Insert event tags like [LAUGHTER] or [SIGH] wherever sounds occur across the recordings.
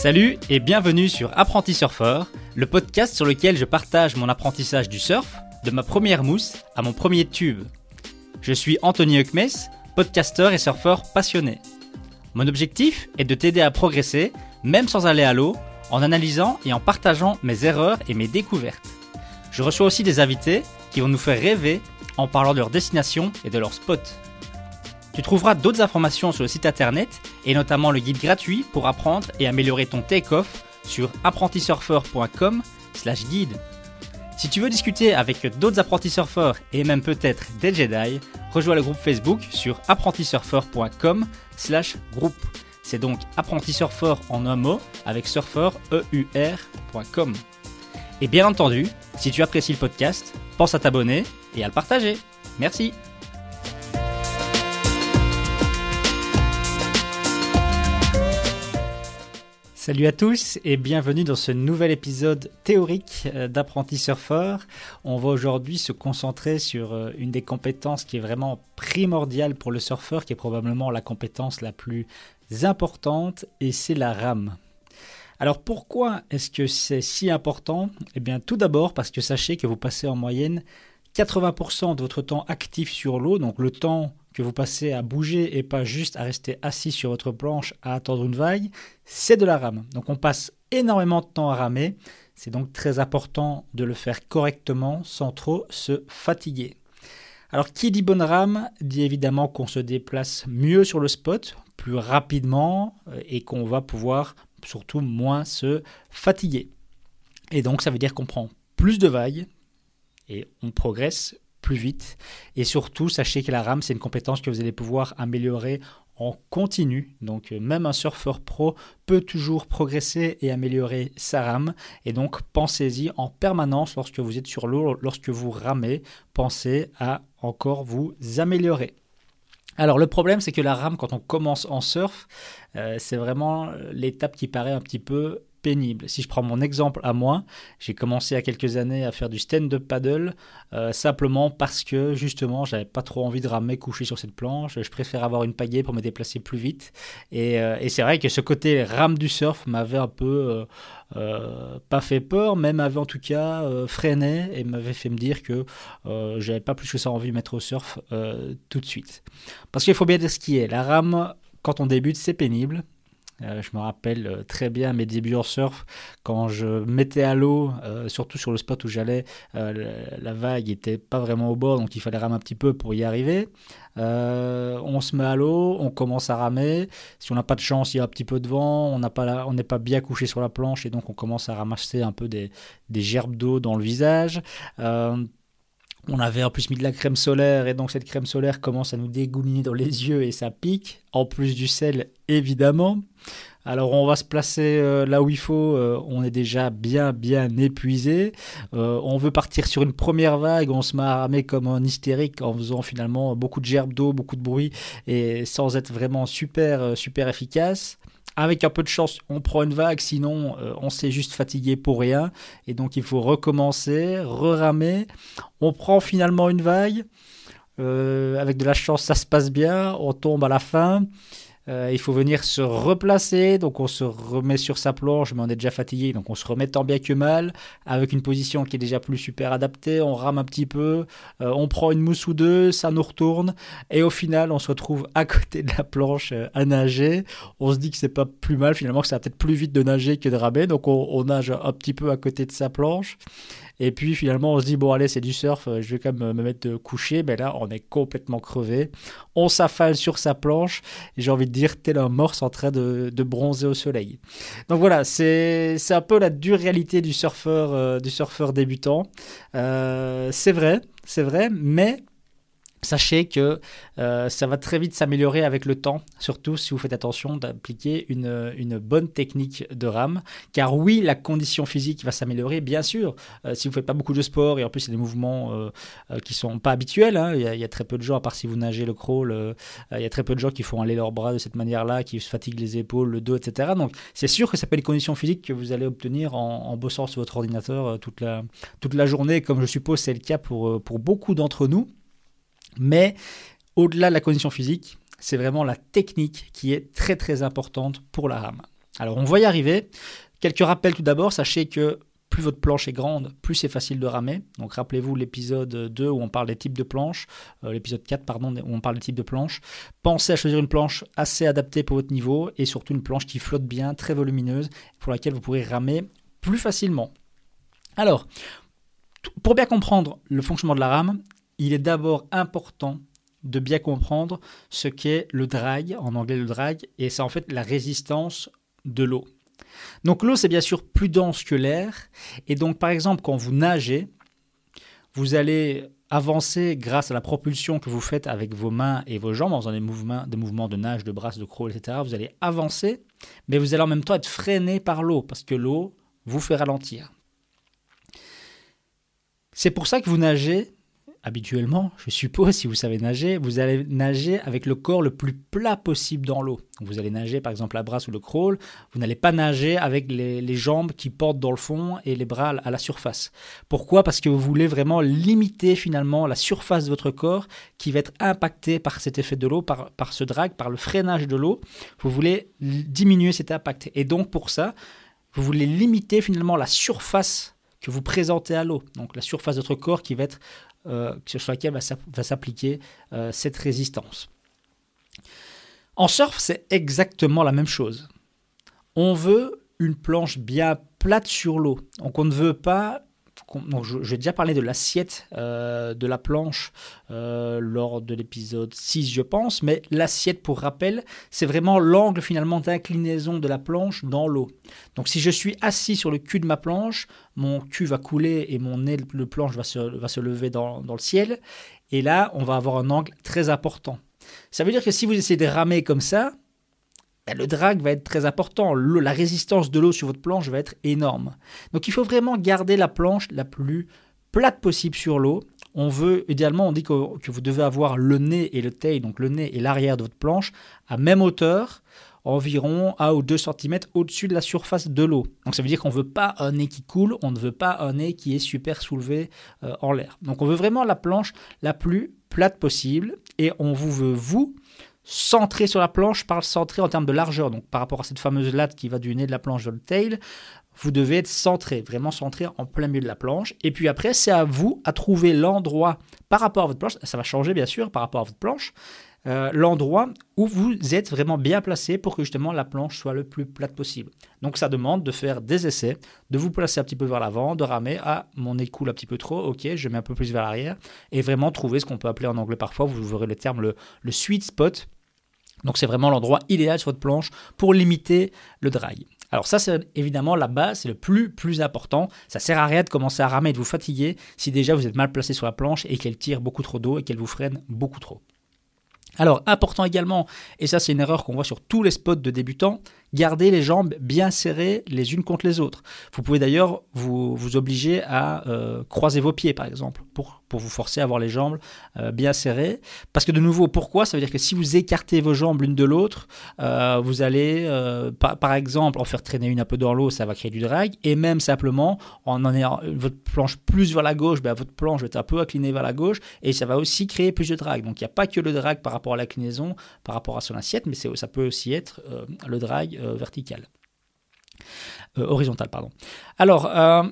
Salut et bienvenue sur Apprenti Surfeur, le podcast sur lequel je partage mon apprentissage du surf, de ma première mousse à mon premier tube. Je suis Anthony Huckmes, podcasteur et surfeur passionné. Mon objectif est de t'aider à progresser, même sans aller à l'eau, en analysant et en partageant mes erreurs et mes découvertes. Je reçois aussi des invités qui vont nous faire rêver en parlant de leur destination et de leur spot. Tu trouveras d'autres informations sur le site internet et notamment le guide gratuit pour apprendre et améliorer ton take-off sur apprentisurfer.com slash guide. Si tu veux discuter avec d'autres apprentis surfeurs et même peut-être des Jedi, rejoins le groupe Facebook sur apprentisurfer.com slash groupe. C'est donc apprentisurfer en un mot avec surfer.eur.com. Et bien entendu, si tu apprécies le podcast, pense à t'abonner et à le partager. Merci. Salut à tous et bienvenue dans ce nouvel épisode théorique euh, d'apprenti surfeur. On va aujourd'hui se concentrer sur euh, une des compétences qui est vraiment primordiale pour le surfeur, qui est probablement la compétence la plus importante, et c'est la rame. Alors pourquoi est-ce que c'est si important? Eh bien tout d'abord parce que sachez que vous passez en moyenne 80% de votre temps actif sur l'eau, donc le temps que vous passez à bouger et pas juste à rester assis sur votre planche à attendre une vague, c'est de la rame. Donc on passe énormément de temps à ramer. C'est donc très important de le faire correctement sans trop se fatiguer. Alors qui dit bonne rame dit évidemment qu'on se déplace mieux sur le spot, plus rapidement euh, et qu'on va pouvoir surtout moins se fatiguer. Et donc ça veut dire qu'on prend plus de vagues et on progresse plus vite. Et surtout, sachez que la rame, c'est une compétence que vous allez pouvoir améliorer en continu. Donc euh, même un surfeur pro peut toujours progresser et améliorer sa rame. Et donc pensez-y en permanence lorsque vous êtes sur l'eau, lorsque vous ramez, pensez à encore vous améliorer. Alors le problème c'est que la rame quand on commence en surf, euh, c'est vraiment l'étape qui paraît un petit peu pénible. Si je prends mon exemple à moi, j'ai commencé à quelques années à faire du stand-up paddle euh, simplement parce que justement j'avais pas trop envie de ramer couché sur cette planche. Je préfère avoir une pagaie pour me déplacer plus vite. Et, euh, c'est vrai que ce côté rame du surf m'avait un peu euh, pas fait peur, mais m'avait en tout cas freiné et m'avait fait me dire que j'avais pas plus que ça envie de mettre au surf tout de suite. Parce qu'il faut bien dire ce qui est. La rame quand on débute, c'est pénible. Euh, je me rappelle euh, très bien mes débuts en surf, quand je mettais à l'eau, euh, surtout sur le spot où j'allais, la vague n'était pas vraiment au bord, donc il fallait ramer un petit peu pour y arriver. on se met à l'eau, on commence à ramer. Si on n'a pas de chance, il y a un petit peu de vent, on n'est pas, bien couché sur la planche et donc on commence à ramasser un peu des gerbes d'eau dans le visage. On avait en plus mis de la crème solaire et donc cette crème solaire commence à nous dégouliner dans les yeux et ça pique, en plus du sel évidemment. Alors on va se placer euh, là où il faut, euh, on est déjà bien bien épuisé. Euh, on veut partir sur une première vague, on se met à ramer comme un hystérique en faisant finalement beaucoup de gerbes d'eau, beaucoup de bruit et sans être vraiment super super efficace. Avec un peu de chance, on prend une vague, sinon on s'est juste fatigué pour rien. Et donc il faut recommencer, re-ramer. On prend finalement une vague. Avec de la chance, ça se passe bien. On tombe à la fin. Euh, il faut venir se replacer, donc on se remet sur sa planche, mais on est déjà fatigué, donc on se remet tant bien que mal, avec une position qui est déjà plus super adaptée, on rame un petit peu, euh, on prend une mousse ou deux, ça nous retourne, et au final on se retrouve à côté de la planche euh, à nager. On se dit que c'est pas plus mal finalement, que ça va peut-être plus vite de nager que de ramer, donc on, on nage un petit peu à côté de sa planche. Et puis finalement, on se dit, bon, allez, c'est du surf, je vais quand même me mettre de coucher. Mais là, on est complètement crevé. On s'affale sur sa planche. J'ai envie de dire, tel un morse en train de, bronzer au soleil. Donc voilà, c'est un peu la dure réalité du surfeur, euh, du surfeur débutant. Euh, c'est vrai, c'est vrai, mais Sachez que euh, ça va très vite s'améliorer avec le temps, surtout si vous faites attention d'appliquer une, une, bonne technique de rame. Car oui, la condition physique va s'améliorer, bien sûr. Euh, si vous ne faites pas beaucoup de sport et en plus il y a des mouvements euh, qui ne sont pas habituels, hein, il, y a, très peu de gens, à part si vous nagez le crawl, il y a très peu de gens qui font aller leurs bras de cette manière-là, qui se fatiguent les épaules, le dos, etc. Donc c'est sûr que ça peut être les conditions physiques que vous allez obtenir en, en bossant sur votre ordinateur toute, la, toute la journée, comme je suppose c'est le cas pour, pour beaucoup d'entre nous. Mais au-delà de la condition physique, c'est vraiment la technique qui est très très importante pour la rame. Alors on va y arriver. Quelques rappels tout d'abord, sachez que plus votre planche est grande, plus c'est facile de ramer. Donc rappelez-vous l'épisode 2 où on parle des types de planches, euh, l'épisode 4 pardon, où on parle des types de planches. Pensez à choisir une planche assez adaptée pour votre niveau et surtout une planche qui flotte bien, très volumineuse, pour laquelle vous pourrez ramer plus facilement. Alors, pour bien comprendre le fonctionnement de la rame, il est d'abord important de bien comprendre ce qu'est le drag, en anglais le drag, et c'est en fait la résistance de l'eau. Donc l'eau c'est bien sûr plus dense que l'air, et donc par exemple quand vous nagez, vous allez avancer grâce à la propulsion que vous faites avec vos mains et vos jambes en faisant des mouvements, de nage, de brasse, de crawl, etc. Vous allez avancer, mais vous allez en même temps être freiné par l'eau, parce que l'eau vous fait ralentir. C'est pour ça que vous nagez habituellement, je suppose, si vous savez nager, vous allez nager avec le corps le plus plat possible dans l'eau. Vous allez nager par exemple la brasse ou le crawl, vous n'allez pas nager avec les, jambes qui portent dans le fond et les bras à la surface. Pourquoi? Parce que vous voulez vraiment limiter finalement la surface de votre corps qui va être impactée par cet effet de l'eau, par, par ce drag, par le freinage de l'eau. Vous voulez diminuer cet impact. Et donc pour ça, vous voulez limiter finalement la surface que vous présentez à l'eau. Donc la surface de votre corps qui va être sur laquelle va s'appliquer euh, cette résistance. En surf, c'est exactement la même chose. On veut une planche bien plate sur l'eau. Donc on ne veut pas je, j'ai déjà parlé de l'assiette euh, de la planche euh, lors de l'épisode 6, je pense, mais l'assiette, pour rappel, c'est vraiment l'angle finalement d'inclinaison de la planche dans l'eau. Donc si je suis assis sur le cul de ma planche, mon cul va couler et mon nez de planche va se, va se lever dans, dans le ciel, et là, on va avoir un angle très important. Ça veut dire que si vous essayez de ramer comme ça, ben, le drag va être très important. la résistance de l'eau sur votre planche va être énorme. Donc il faut vraiment garder la planche la plus plate possible sur l'eau. On veut, idéalement, on dit que, vous devez avoir le nez et le tail, donc le nez et l'arrière de votre planche, à même hauteur, environ 1 ou 2 cm au-dessus de la surface de l'eau. Donc ça veut dire qu'on ne veut pas un nez qui coule, on ne veut pas un nez qui est super soulevé euh, en l'air. Donc on veut vraiment la planche la plus plate possible et on vous veut, vous, centré sur la planche, parle centré en termes de largeur. Donc par rapport à cette fameuse latte qui va du nez de la planche vers le tail, vous devez être centré, vraiment centré en plein milieu de la planche. Et puis après, c'est à vous à trouver l'endroit par rapport à votre planche. Ça va changer bien sûr par rapport à votre planche. Euh, l'endroit où vous êtes vraiment bien placé pour que justement la planche soit le plus plate possible. Donc ça demande de faire des essais, de vous placer un petit peu vers l'avant, de ramer, ah mon nez coule un petit peu trop, ok je mets un peu plus vers l'arrière, et vraiment trouver ce qu'on peut appeler en anglais parfois, vous verrez le terme le, le sweet spot, donc c'est vraiment l'endroit idéal sur votre planche pour limiter le drag. Alors ça c'est évidemment la base, c'est le plus plus important. Ça sert à rien de commencer à ramer et de vous fatiguer si déjà vous êtes mal placé sur la planche et qu'elle tire beaucoup trop d'eau et qu'elle vous freine beaucoup trop. Alors, important également, et ça c'est une erreur qu'on voit sur tous les spots de débutants, garder les jambes bien serrées les unes contre les autres. Vous pouvez d'ailleurs vous, vous obliger à euh, croiser vos pieds, par exemple, pour, pour vous forcer à avoir les jambes euh, bien serrées. Parce que de nouveau, pourquoi? Ça veut dire que si vous écartez vos jambes l'une de l'autre, euh, vous allez, par, par, exemple, en faire traîner une un peu dans l'eau, ça va créer du drag, et même simplement, en en ayant votre planche plus vers la gauche, ben, votre planche va être un peu inclinée vers la gauche, et ça va aussi créer plus de drag. Donc il n'y a pas que le drag par rapport à l'inclinaison, par rapport à son assiette, mais ça peut aussi être le drag euh, verticale. Euh, pardon. Alors, euh,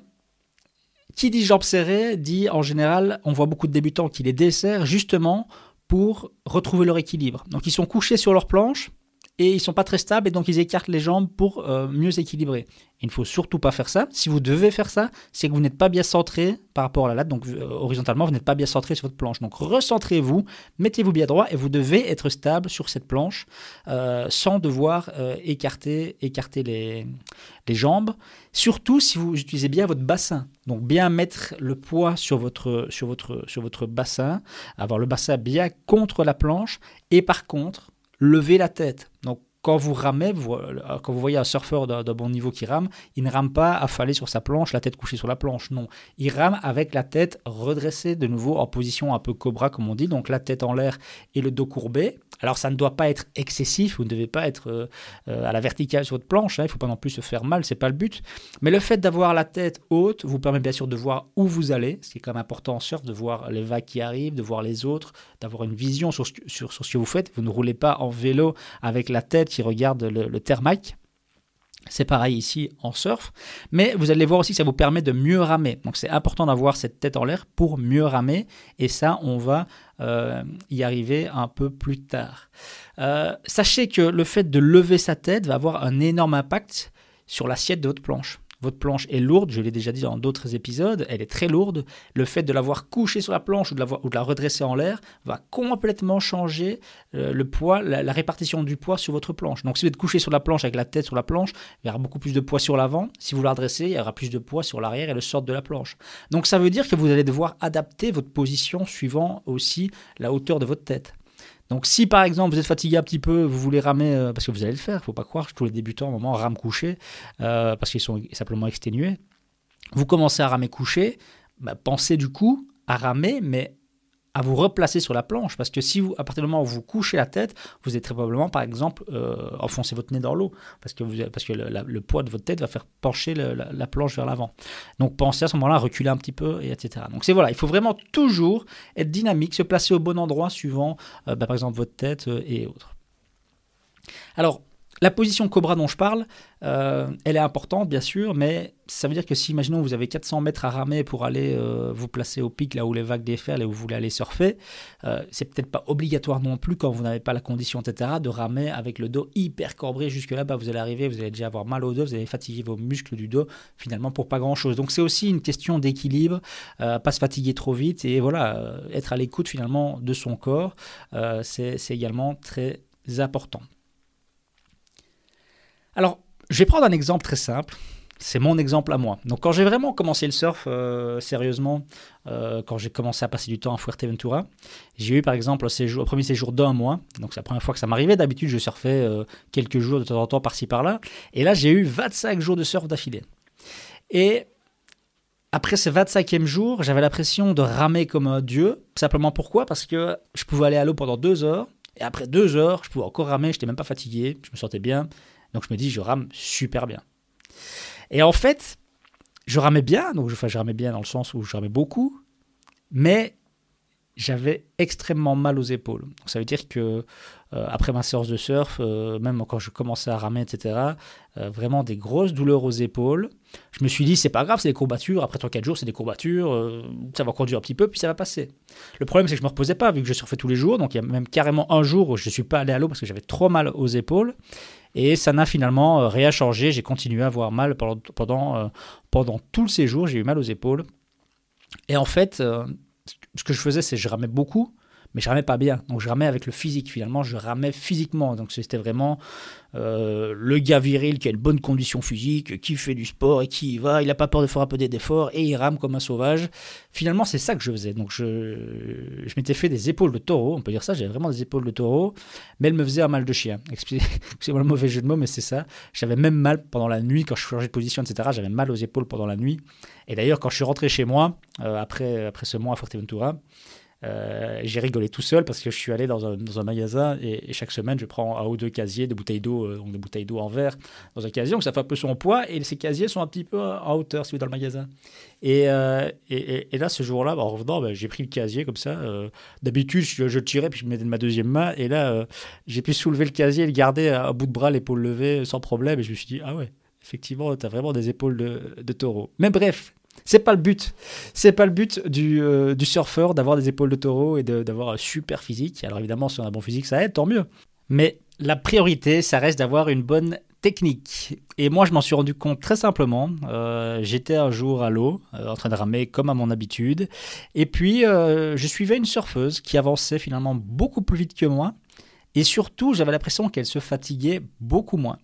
qui dit jambes serrées dit en général, on voit beaucoup de débutants qui les desserrent justement pour retrouver leur équilibre. Donc ils sont couchés sur leur planche et ils sont pas très stables et donc ils écartent les jambes pour mieux équilibrer. Il ne faut surtout pas faire ça. Si vous devez faire ça, c'est que vous n'êtes pas bien centré par rapport à la latte. Donc euh, horizontalement, vous n'êtes pas bien centré sur votre planche. Donc recentrez-vous, mettez-vous bien droit et vous devez être stable sur cette planche euh, sans devoir euh, écarter, écarter les, les jambes. Surtout si vous utilisez bien votre bassin. Donc bien mettre le poids sur votre, sur votre, sur votre bassin, avoir le bassin bien contre la planche et par contre lever la tête. Quand vous ramez, euh, quand vous voyez un surfeur d'un bon niveau qui rame, il ne rame pas affalé sur sa planche, la tête couchée sur la planche, non. Il rame avec la tête redressée de nouveau en position un peu cobra comme on dit, donc la tête en l'air et le dos courbé. Alors ça ne doit pas être excessif, vous ne devez pas être euh, euh, à la verticale sur votre planche, hein, il ne faut pas non plus se faire mal, c'est pas le but. Mais le fait d'avoir la tête haute vous permet bien sûr de voir où vous allez, ce qui est quand même important en surf, de voir les vagues qui arrivent, de voir les autres, d'avoir une vision sur, sur, sur ce que vous faites. Vous ne roulez pas en vélo avec la tête qui regarde le, le C'est pareil ici en surf, mais vous allez voir aussi que ça vous permet de mieux ramer. Donc c'est important d'avoir cette tête en l'air pour mieux ramer, et ça on va euh, y arriver un peu plus tard. Euh, sachez que le fait de lever sa tête va avoir un énorme impact sur l'assiette de votre planche. Votre planche est lourde, je l'ai déjà dit dans d'autres épisodes, elle est très lourde. Le fait de l'avoir couchée sur la planche ou de, la, la redresser en l'air va complètement changer euh, le poids, la, répartition du poids sur votre planche. Donc si vous êtes couché sur la planche avec la tête sur la planche, il y aura beaucoup plus de poids sur l'avant. Si vous la redressez, il y aura plus de poids sur l'arrière et le sort de la planche. Donc ça veut dire que vous allez devoir adapter votre position suivant aussi la hauteur de votre tête. Donc si par exemple vous êtes fatigué un petit peu, vous voulez ramer, euh, parce que vous allez le faire, faut pas croire, tous les débutants au moment rament couché, euh, parce qu'ils sont simplement exténués, vous commencez à ramer couché, bah, pensez du coup à ramer, mais à vous replacer sur la planche. Parce que si vous, à partir du moment où vous couchez la tête, vous êtes très probablement, par exemple, euh, enfoncer votre nez dans l'eau. Parce que, vous, parce que le, poids de votre tête va faire pencher la, planche vers l'avant. Donc pensez à ce moment-là reculer un petit peu, et etc. Donc c'est voilà, il faut vraiment toujours être dynamique, se placer au bon endroit suivant, euh, bah, par exemple, votre tête euh, et autres. Alors, la position Cobra dont je parle, euh, elle est importante bien sûr, mais ça veut dire que si, imaginons, vous avez 400 mètres à ramer pour aller euh, vous placer au pic, là où les vagues déferlent et où vous voulez aller surfer, euh, c'est peut-être pas obligatoire non plus quand vous n'avez pas la condition, etc., de ramer avec le dos hyper corbré jusque là-bas. Vous allez arriver, vous allez déjà avoir mal au dos, vous allez fatiguer vos muscles du dos, finalement pour pas grand-chose. Donc c'est aussi une question d'équilibre, pas se fatiguer trop vite et voilà, être à l'écoute finalement de son corps, c'est également très important. Alors, je vais prendre un exemple très simple. C'est mon exemple à moi. Donc, quand j'ai vraiment commencé le surf euh, sérieusement, euh, quand j'ai commencé à passer du temps à Fuerteventura, j'ai eu par exemple un, premier séjour d'un mois. Donc, c'est la première fois que ça m'arrivait. D'habitude, je surfais euh, quelques jours de temps en temps par-ci par-là. Et là, j'ai eu 25 jours de surf d'affilée. Et après ce 25e jour, j'avais l'impression de ramer comme un dieu. Simplement pourquoi? Parce que je pouvais aller à l'eau pendant deux heures. Et après deux heures, je pouvais encore ramer. Je n'étais même pas fatigué. Je me sentais bien. Donc je me dis, je rame super bien. Et en fait, je ramais bien, donc je, je ramais bien dans le sens où je ramais beaucoup, mais j'avais extrêmement mal aux épaules. Donc ça veut dire que après ma séance de surf, euh, même quand je commençais à ramer, etc., euh, vraiment des grosses douleurs aux épaules. Je me suis dit, c'est pas grave, c'est des courbatures. Après 3-4 jours, c'est des courbatures. ça va conduire un petit peu, puis ça va passer. Le problème, c'est que je me reposais pas, vu que je surfais tous les jours. Donc il y a même carrément un jour où je ne suis pas allé à l'eau parce que j'avais trop mal aux épaules. Et ça n'a finalement rien changé. J'ai continué à avoir mal pendant, pendant, pendant tout le séjour. J'ai eu mal aux épaules. Et en fait, ce que je faisais, c'est que je ramais beaucoup, mais je ramais pas bien. Donc je ramais avec le physique finalement, je ramais physiquement. Donc c'était vraiment euh, le gars viril qui a une bonne condition physique, qui fait du sport et qui y va, il n'a pas peur de faire un peu d'efforts et il rame comme un sauvage. Finalement c'est ça que je faisais. Donc je, je m'étais fait des épaules de taureau, on peut dire ça, j'avais vraiment des épaules de taureau, mais elles me faisaient un mal de chien. [LAUGHS] Excusez-moi le mauvais jeu de mots, mais c'est ça. J'avais même mal pendant la nuit quand je changeais de position, etc. J'avais mal aux épaules pendant la nuit. Et d'ailleurs quand je suis rentré chez moi, euh, après, après ce mois à Forteventura, euh, j'ai rigolé tout seul parce que je suis allé dans un, magasin et, chaque semaine je prends un ou deux casiers de bouteilles d'eau, euh, des bouteilles d'eau en verre dans un casier, donc ça fait un peu son poids et ces casiers sont un petit peu en hauteur si vous êtes dans le magasin. Et, euh, là ce jour-là, bah, en revenant, bah, j'ai pris le casier comme ça. D'habitude je, je, tirais puis je mettais de ma deuxième main et là j'ai pu soulever le casier et le garder à, bout de bras, l'épaule levée sans problème et je me suis dit ah ouais effectivement, tu as vraiment des épaules de, de taureau. Mais bref, c'est pas le but. C'est pas le but du, euh, du surfeur d'avoir des épaules de taureau et d'avoir un super physique. Alors évidemment, si on a un bon physique, ça aide, tant mieux. Mais la priorité, ça reste d'avoir une bonne technique. Et moi, je m'en suis rendu compte très simplement. Euh, j'étais un jour à l'eau, euh, en train de ramer comme à mon habitude. Et puis, je suivais une surfeuse qui avançait finalement beaucoup plus vite que moi. Et surtout, j'avais l'impression qu'elle se fatiguait beaucoup moins.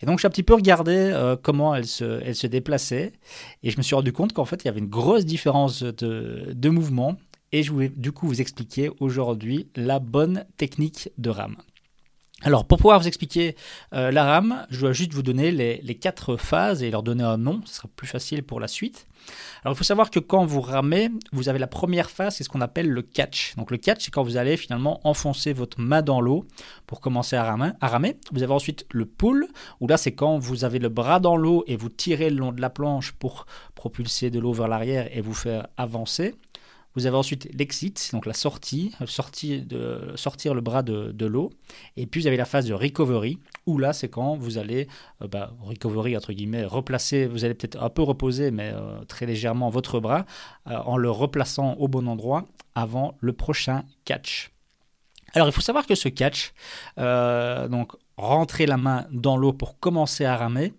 Et donc j'ai un petit peu regardé euh, comment elle se, déplaçait et je me suis rendu compte qu'en fait il y avait une grosse différence de, de mouvement et je voulais du coup vous expliquer aujourd'hui la bonne technique de rame. Alors, pour pouvoir vous expliquer euh, la rame, je dois juste vous donner les, les, quatre phases et leur donner un nom, ce sera plus facile pour la suite. Alors il faut savoir que quand vous ramez, vous avez la première phase, c'est ce qu'on appelle le catch. Donc le catch, c'est quand vous allez finalement enfoncer votre main dans l'eau pour commencer à ramer, à ramer. Vous avez ensuite le pull, où là c'est quand vous avez le bras dans l'eau et vous tirez le long de la planche pour propulser de l'eau vers l'arrière et vous faire avancer. Vous avez ensuite l'exit, donc la sortie, sortir, de, sortir le bras de, l'eau. Et puis vous avez la phase de recovery, où là c'est quand vous allez, euh, bah, recovery entre guillemets, replacer, vous allez peut-être un peu reposer, mais euh, très légèrement votre bras, euh, en le replaçant au bon endroit avant le prochain catch. Alors il faut savoir que ce catch, donc rentrer la main dans l'eau pour commencer à ramer,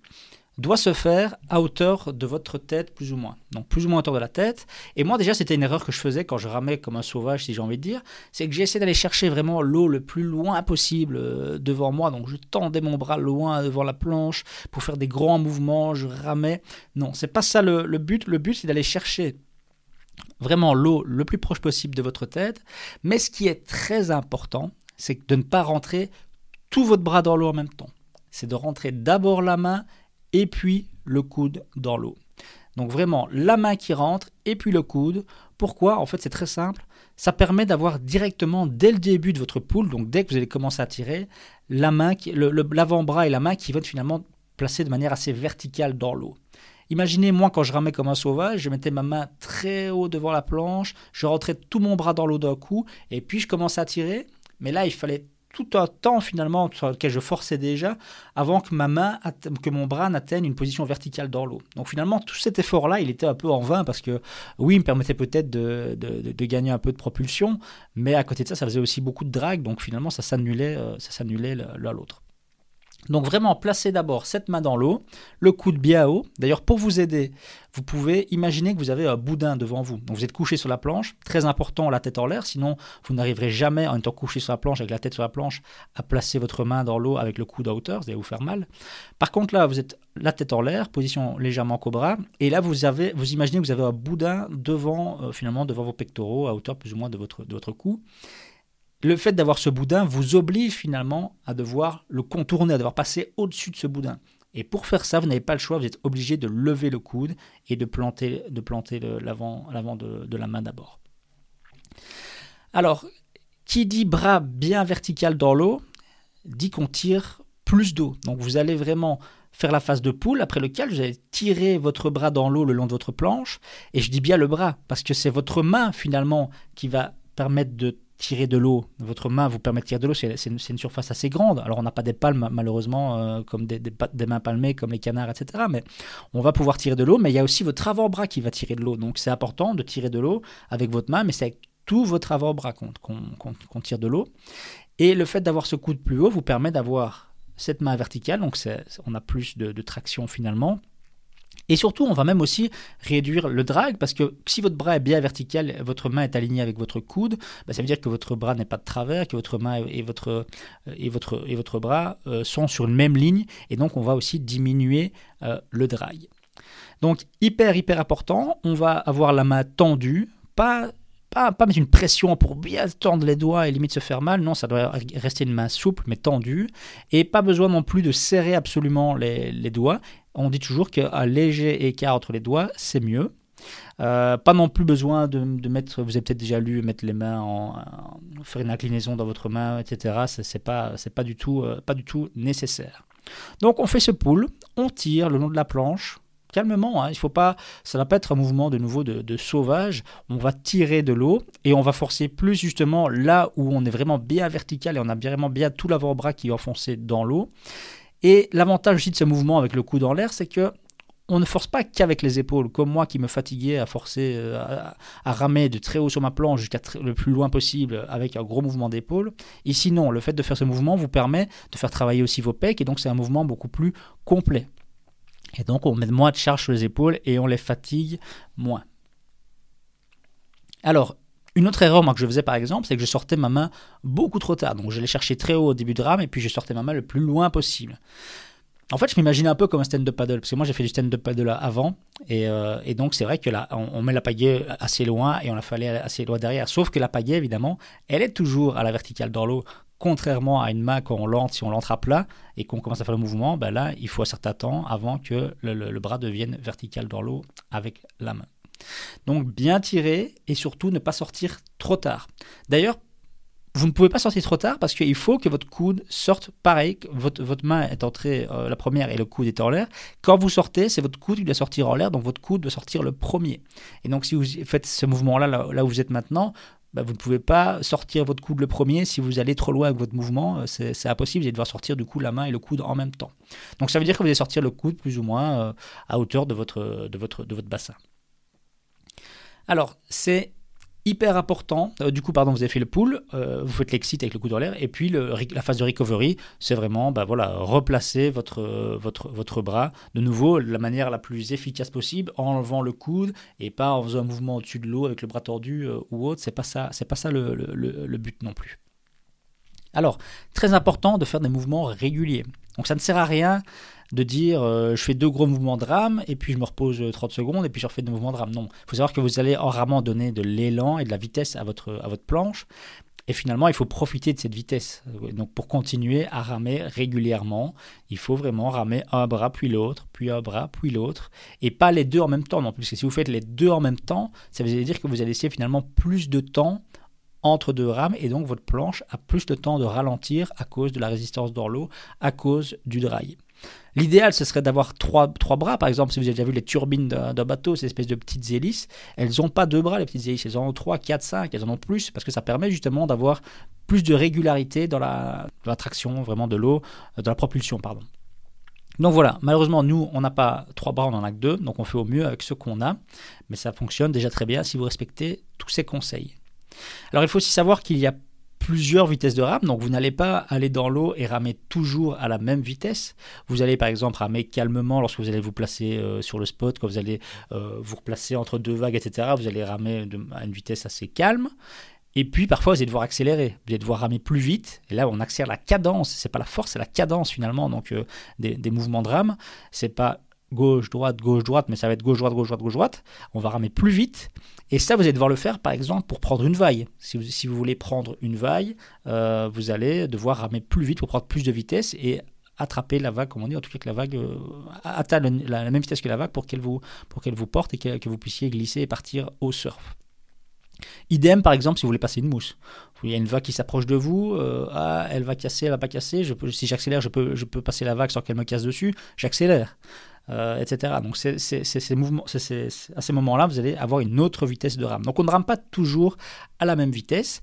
doit se faire à hauteur de votre tête, plus ou moins. Donc plus ou moins à hauteur de la tête. Et moi déjà, c'était une erreur que je faisais quand je ramais comme un sauvage, si j'ai envie de dire. C'est que j'essayais d'aller chercher vraiment l'eau le plus loin possible euh, devant moi. Donc je tendais mon bras loin devant la planche pour faire des grands mouvements, je ramais. Non, c'est pas ça le, le but. Le but, c'est d'aller chercher vraiment l'eau le plus proche possible de votre tête. Mais ce qui est très important, c'est de ne pas rentrer tout votre bras dans l'eau en même temps. C'est de rentrer d'abord la main et puis le coude dans l'eau. Donc vraiment la main qui rentre et puis le coude. Pourquoi? En fait c'est très simple. Ça permet d'avoir directement dès le début de votre poule, donc dès que vous allez commencer à tirer, la main, l'avant-bras et la main qui vont finalement placer de manière assez verticale dans l'eau. Imaginez moi quand je ramais comme un sauvage, je mettais ma main très haut devant la planche, je rentrais tout mon bras dans l'eau d'un coup et puis je commençais à tirer. Mais là il fallait tout un temps finalement sur lequel je forçais déjà avant que ma main, que mon bras n'atteigne une position verticale dans l'eau. Donc finalement, tout cet effort-là, il était un peu en vain parce que oui, il me permettait peut-être de, gagner un peu de propulsion, mais à côté de ça, ça faisait aussi beaucoup de drag, donc finalement, ça s'annulait, euh, ça s'annulait l'autre. Donc vraiment, placez d'abord cette main dans l'eau, le coude bien haut. D'ailleurs, pour vous aider, vous pouvez imaginer que vous avez un boudin devant vous. Donc vous êtes couché sur la planche, très important, la tête en l'air, sinon vous n'arriverez jamais en étant couché sur la planche avec la tête sur la planche à placer votre main dans l'eau avec le coude à hauteur, vous allez vous faire mal. Par contre là, vous êtes la tête en l'air, position légèrement cobra, et là vous avez, vous imaginez que vous avez un boudin devant, euh, finalement, devant vos pectoraux à hauteur plus ou moins de votre, de votre cou le fait d'avoir ce boudin vous oblige finalement à devoir le contourner, à devoir passer au-dessus de ce boudin. Et pour faire ça, vous n'avez pas le choix, vous êtes obligé de lever le coude et de planter, de planter l'avant, de, de la main d'abord. Alors, qui dit bras bien vertical dans l'eau, dit qu'on tire plus d'eau. Donc vous allez vraiment faire la phase de poule, après lequel vous allez tirer votre bras dans l'eau le long de votre planche. Et je dis bien le bras, parce que c'est votre main finalement qui va permettre de tirer de l'eau, votre main vous permet de tirer de l'eau, c'est une, surface assez grande. Alors on n'a pas des palmes malheureusement euh, comme des, des, mains palmées comme les canards, etc. Mais on va pouvoir tirer de l'eau, mais il y a aussi votre avant-bras qui va tirer de l'eau. Donc c'est important de tirer de l'eau avec votre main, mais c'est avec tout votre avant-bras qu'on tire de l'eau. Et le fait d'avoir ce coude plus haut vous permet d'avoir cette main verticale, donc on a plus de traction finalement et surtout, on va même aussi réduire le drag parce que si votre bras est bien vertical, votre main est alignée avec votre coude, bah, ça veut dire que votre bras n'est pas de travers, que votre main et votre, euh, bras euh, sont sur une même ligne et donc on va aussi diminuer euh, le drag. Donc hyper hyper important, on va avoir la main tendue, pas pas, pas, mettre une pression pour bien tendre les doigts et limite se faire mal. Non, ça doit rester une main souple mais tendue. Et pas besoin non plus de serrer absolument les doigts on dit toujours qu'un léger écart entre les doigts, c'est mieux. Euh, pas non plus besoin de, mettre, vous avez peut-être déjà lu, mettre les mains en, faire une inclinaison dans votre main, etc. C'est pas, c'est pas du tout, euh, pas du tout nécessaire. Donc on fait ce pull, on tire le long de la planche, calmement. Hein, il faut pas, ça va pas être un mouvement de nouveau de, de sauvage. On va tirer de l'eau et on va forcer plus justement là où on est vraiment bien vertical et on a vraiment bien tout l'avant-bras qui est enfoncé dans l'eau. Et l'avantage aussi de ce mouvement avec le coude en l'air, c'est que on ne force pas qu'avec les épaules, comme moi qui me fatiguais à forcer euh, à, ramer de très haut sur ma planche jusqu'à le plus loin possible avec un gros mouvement d'épaule. Ici non, le fait de faire ce mouvement vous permet de faire travailler aussi vos pecs et donc c'est un mouvement beaucoup plus complet. Et donc on met moins de charge sur les épaules et on les fatigue moins. Alors, une autre erreur moi, que je faisais par exemple, c'est que je sortais ma main beaucoup trop tard. Donc je l'ai cherché très haut au début de rame et puis je sortais ma main le plus loin possible. En fait, je m'imaginais un peu comme un stand-up paddle, parce que moi j'ai fait du stand-up paddle avant, et, euh, donc c'est vrai que là, on, met la pagaie assez loin et on la fait aller assez loin derrière. Sauf que la pagaie, évidemment, elle est toujours à la verticale dans l'eau, contrairement à une main quand on l'entre, si on l'entre à plat et qu'on commence à faire le mouvement, ben là, il faut un certain temps avant que le bras devienne vertical dans l'eau avec la main. Donc bien tirer et surtout ne pas sortir trop tard. D'ailleurs, vous ne pouvez pas sortir trop tard parce qu'il faut que votre coude sorte pareil. Votre, votre main est entrée euh, la première et le coude est en l'air. Quand vous sortez, c'est votre coude qui doit sortir en l'air, donc votre coude doit sortir le premier. Et donc si vous faites ce mouvement-là, là, où vous êtes maintenant, bah, vous ne pouvez pas sortir votre coude le premier si vous allez trop loin avec votre mouvement. Euh, c'est impossible, vous allez devoir sortir du coup la main et le coude en même temps. Donc ça veut dire que vous allez sortir le coude plus ou moins euh, à hauteur de votre, bassin. Alors, c'est hyper important. Euh, du coup, pardon, vous avez fait le pull, euh, vous faites l'exit avec le coup dans l'air, et puis la phase de recovery, c'est vraiment bah, voilà, replacer votre, votre, bras de nouveau de la manière la plus efficace possible, en enlevant le coude et pas en faisant un mouvement au-dessus de l'eau avec le bras tordu euh, ou autre. C'est pas ça, pas ça le but non plus. Alors, très important de faire des mouvements réguliers. Donc ça ne sert à rien de dire euh, je fais deux gros mouvements de rame et puis je me repose 30 euh, secondes et puis je refais deux mouvements de rame. Non, il faut savoir que vous allez en ramant donner de l'élan et de la vitesse à votre, à votre planche. Et finalement, il faut profiter de cette vitesse. Donc, pour continuer à ramer régulièrement, il faut vraiment ramer un bras puis l'autre, puis un bras puis l'autre, et pas les deux en même temps non plus. Parce que si vous faites les deux en même temps, ça veut dire que vous allez laisser finalement plus de temps entre deux rames, et donc votre planche a plus de temps de ralentir à cause de la résistance dans l'eau, à cause du dry. L'idéal, ce serait d'avoir trois, trois, bras. Par exemple, si vous avez déjà vu les turbines d'un bateau, ces espèces de petites hélices, elles n'ont pas deux bras, les petites hélices. Elles en ont trois, quatre, cinq. Elles en ont plus parce que ça permet justement d'avoir plus de régularité dans la, traction vraiment de l'eau, euh, dans la propulsion, pardon. Donc voilà, malheureusement, nous, on n'a pas trois bras, on en a que deux, donc on fait au mieux avec ce qu'on a, mais ça fonctionne déjà très bien si vous respectez tous ces conseils. Alors il faut aussi savoir qu'il y a plusieurs vitesses de rame. Donc vous n'allez pas aller dans l'eau et ramer toujours à la même vitesse. Vous allez par exemple ramer calmement lorsque vous allez vous placer euh, sur le spot, quand vous allez euh, vous replacer entre deux vagues, etc. Vous allez ramer à une vitesse assez calme. Et puis parfois vous allez devoir accélérer, vous allez devoir ramer plus vite. Et là on accélère la cadence, c'est pas la force, c'est la cadence finalement. Donc euh, des, des, mouvements de rame, c'est pas gauche, droite, gauche, droite, mais ça va être gauche, droite, gauche, droite, gauche, droite. On va ramer plus vite. Et ça, vous allez devoir le faire, par exemple, pour prendre une vaille. Si vous, si vous voulez prendre une vaille, euh, vous allez devoir ramer plus vite pour prendre plus de vitesse et attraper la vague, comme on dit, en tout cas que la vague euh, atteindre la, même vitesse que la vague pour qu'elle vous, vous porte et que, vous puissiez glisser et partir au surf. Idem, par exemple, si vous voulez passer une mousse. Il y a une vague qui s'approche de vous, euh, ah, elle va casser, elle va pas casser. Je peux, si j'accélère, je peux, je peux passer la vague sans qu'elle me casse dessus. J'accélère. Euh, etc. Donc à ces moments-là, vous allez avoir une autre vitesse de rame. Donc on ne rame pas toujours à la même vitesse,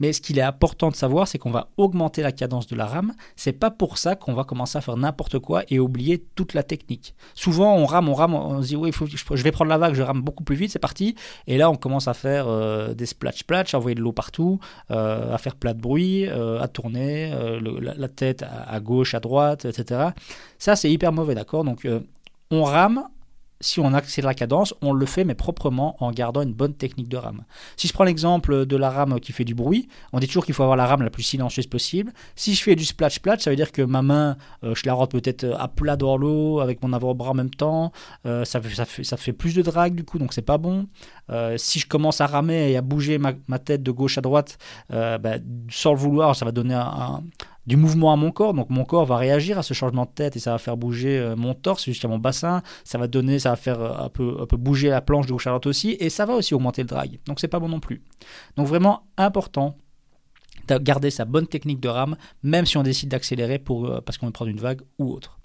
mais ce qu'il est important de savoir, c'est qu'on va augmenter la cadence de la rame. C'est pas pour ça qu'on va commencer à faire n'importe quoi et oublier toute la technique. Souvent on rame, on rame, on se dit oui, faut, je vais prendre la vague, je rame beaucoup plus vite, c'est parti. Et là on commence à faire euh, des splash splash, à envoyer de l'eau partout, euh, à faire plat de bruit, à tourner la, tête à, à, gauche, à droite, etc. Ça c'est hyper mauvais, d'accord? Donc on rame si on accélère la cadence, on le fait mais proprement en gardant une bonne technique de rame. Si je prends l'exemple de la rame qui fait du bruit, on dit toujours qu'il faut avoir la rame la plus silencieuse possible. Si je fais du splash splash, ça veut dire que ma main, euh, je la rentre peut-être à plat dans l'eau avec mon avant-bras en même temps. Euh, ça, fait, plus de drag du coup, donc c'est pas bon. Euh, si je commence à ramer et à bouger ma, tête de gauche à droite, bah, sans le vouloir, ça va donner un du mouvement à mon corps. Donc mon corps va réagir à ce changement de tête et ça va faire bouger euh, mon torse jusqu'à mon bassin. Ça va donner, ça va faire euh, un peu, un peu bouger la planche de gauche à droite aussi et ça va aussi augmenter le drag. Donc c'est pas bon non plus. Donc vraiment important de garder sa bonne technique de rame, même si on décide d'accélérer pour, euh, parce qu'on veut prendre une vague ou autre.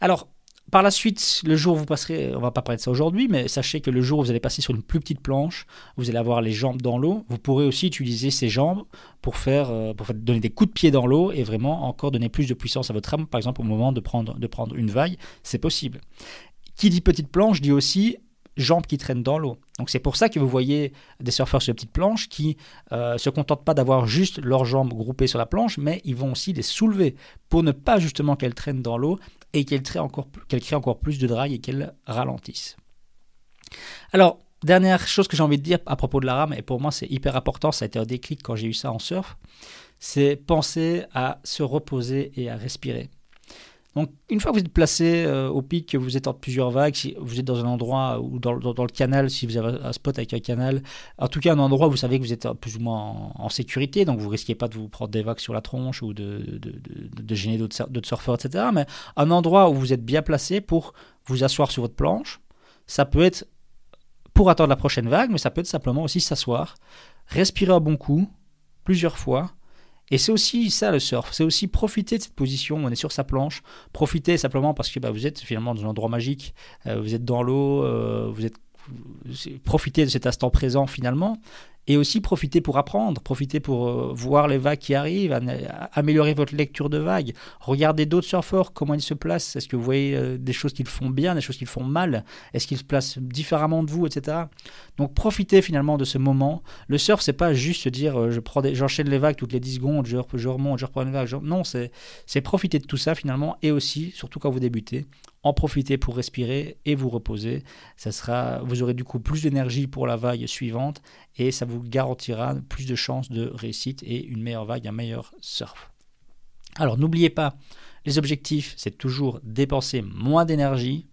Alors, par la suite, le jour où vous passerez, on va pas parler de ça aujourd'hui, mais sachez que le jour où vous allez passer sur une plus petite planche, vous allez avoir les jambes dans l'eau. Vous pourrez aussi utiliser ces jambes pour faire, euh, donner des coups de pied dans l'eau et vraiment encore donner plus de puissance à votre âme, par exemple au moment de prendre, une vague, c'est possible. Qui dit petite planche dit aussi jambes qui traînent dans l'eau. Donc c'est pour ça que vous voyez des surfeurs sur les petites planches qui ne euh, se contentent pas d'avoir juste leurs jambes groupées sur la planche, mais ils vont aussi les soulever pour ne pas justement qu'elles traînent dans l'eau et qu'elles créent encore, plus de drag et qu'elles ralentissent. Alors, dernière chose que j'ai envie de dire à propos de la rame, et pour moi c'est hyper important, ça a été un déclic quand j'ai eu ça en surf, c'est penser à se reposer et à respirer. Donc, une fois que vous êtes placé euh, au pic, que vous êtes entre plusieurs vagues, si vous êtes dans un endroit ou dans, le canal, si vous avez un spot avec un canal, en tout cas un endroit où vous savez que vous êtes plus ou moins en, sécurité, donc vous risquez pas de vous prendre des vagues sur la tronche ou de, de, gêner d'autres surfeurs, etc. Mais un endroit où vous êtes bien placé pour vous asseoir sur votre planche, ça peut être pour attendre la prochaine vague, mais ça peut être simplement aussi s'asseoir, respirer un bon coup, plusieurs fois. Et c'est aussi ça le surf, c'est aussi profiter de cette position, on est sur sa planche, profiter simplement parce que bah, vous êtes finalement dans un endroit magique, euh, vous êtes dans l'eau, euh, vous êtes profiter de cet instant présent finalement et aussi profiter pour apprendre, profiter pour euh, voir les vagues qui arrivent, améliorer votre lecture de vagues, regarder d'autres surfeurs, comment ils se placent, est-ce que vous voyez euh, des choses qu'ils font bien, des choses qu'ils font mal, est-ce qu'ils se placent différemment de vous, etc. Donc profitez finalement de ce moment. Le surf, c'est pas juste dire euh, je j'enchaîne les vagues toutes les 10 secondes, je, je remonte, je reprends une vague. Non, c'est profiter de tout ça finalement et aussi, surtout quand vous débutez, en profiter pour respirer et vous reposer. Ça sera, vous aurez du coup plus d'énergie pour la vague suivante et ça vous garantira plus de chances de réussite et une meilleure vague, un meilleur surf. Alors n'oubliez pas, les objectifs, c'est toujours dépenser moins d'énergie,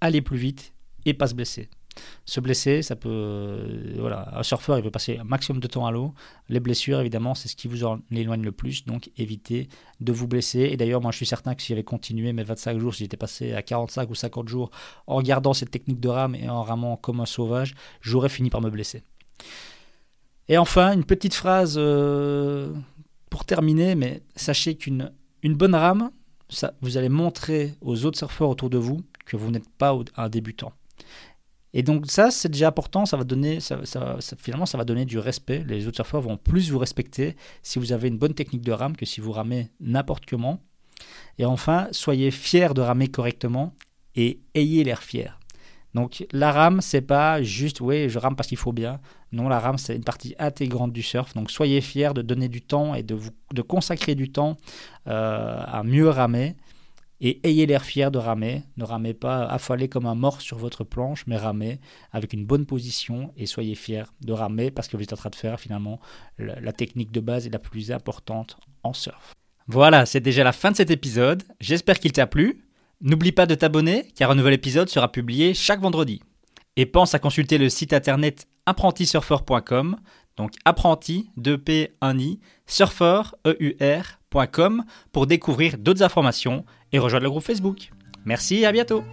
aller plus vite et pas se blesser. Se blesser, ça peut. Voilà, un surfeur, il veut passer un maximum de temps à l'eau. Les blessures, évidemment, c'est ce qui vous en éloigne le plus. Donc, évitez de vous blesser. Et d'ailleurs, moi, je suis certain que si j'avais continué mes 25 jours, si j'étais passé à 45 ou 50 jours en regardant cette technique de rame et en ramant comme un sauvage, j'aurais fini par me blesser. Et enfin, une petite phrase euh, pour terminer, mais sachez qu'une une bonne rame, vous allez montrer aux autres surfeurs autour de vous que vous n'êtes pas un débutant. Et donc ça, c'est déjà important, ça va donner, ça, finalement, ça va donner du respect. Les autres surfeurs vont plus vous respecter si vous avez une bonne technique de rame que si vous ramez n'importe comment. Et enfin, soyez fiers de ramer correctement et ayez l'air fier. Donc la rame, c'est pas juste, oui, je rame parce qu'il faut bien. Non, la rame, c'est une partie intégrante du surf. Donc soyez fiers de donner du temps et de, vous, de consacrer du temps euh, à mieux ramer et ayez l'air fier de ramer. Ne ramez pas affalé comme un mort sur votre planche, mais ramez avec une bonne position et soyez fiers de ramer parce que vous êtes en train de faire finalement la, technique de base et la plus importante en surf. Voilà, c'est déjà la fin de cet épisode. J'espère qu'il t'a plu. N'oublie pas de t'abonner car un nouvel épisode sera publié chaque vendredi. Et pense à consulter le site internet apprentisurfer.com, donc apprenti 2P1I, surfer, E-U-R, pour découvrir d'autres informations et rejoindre le groupe Facebook. Merci et à bientôt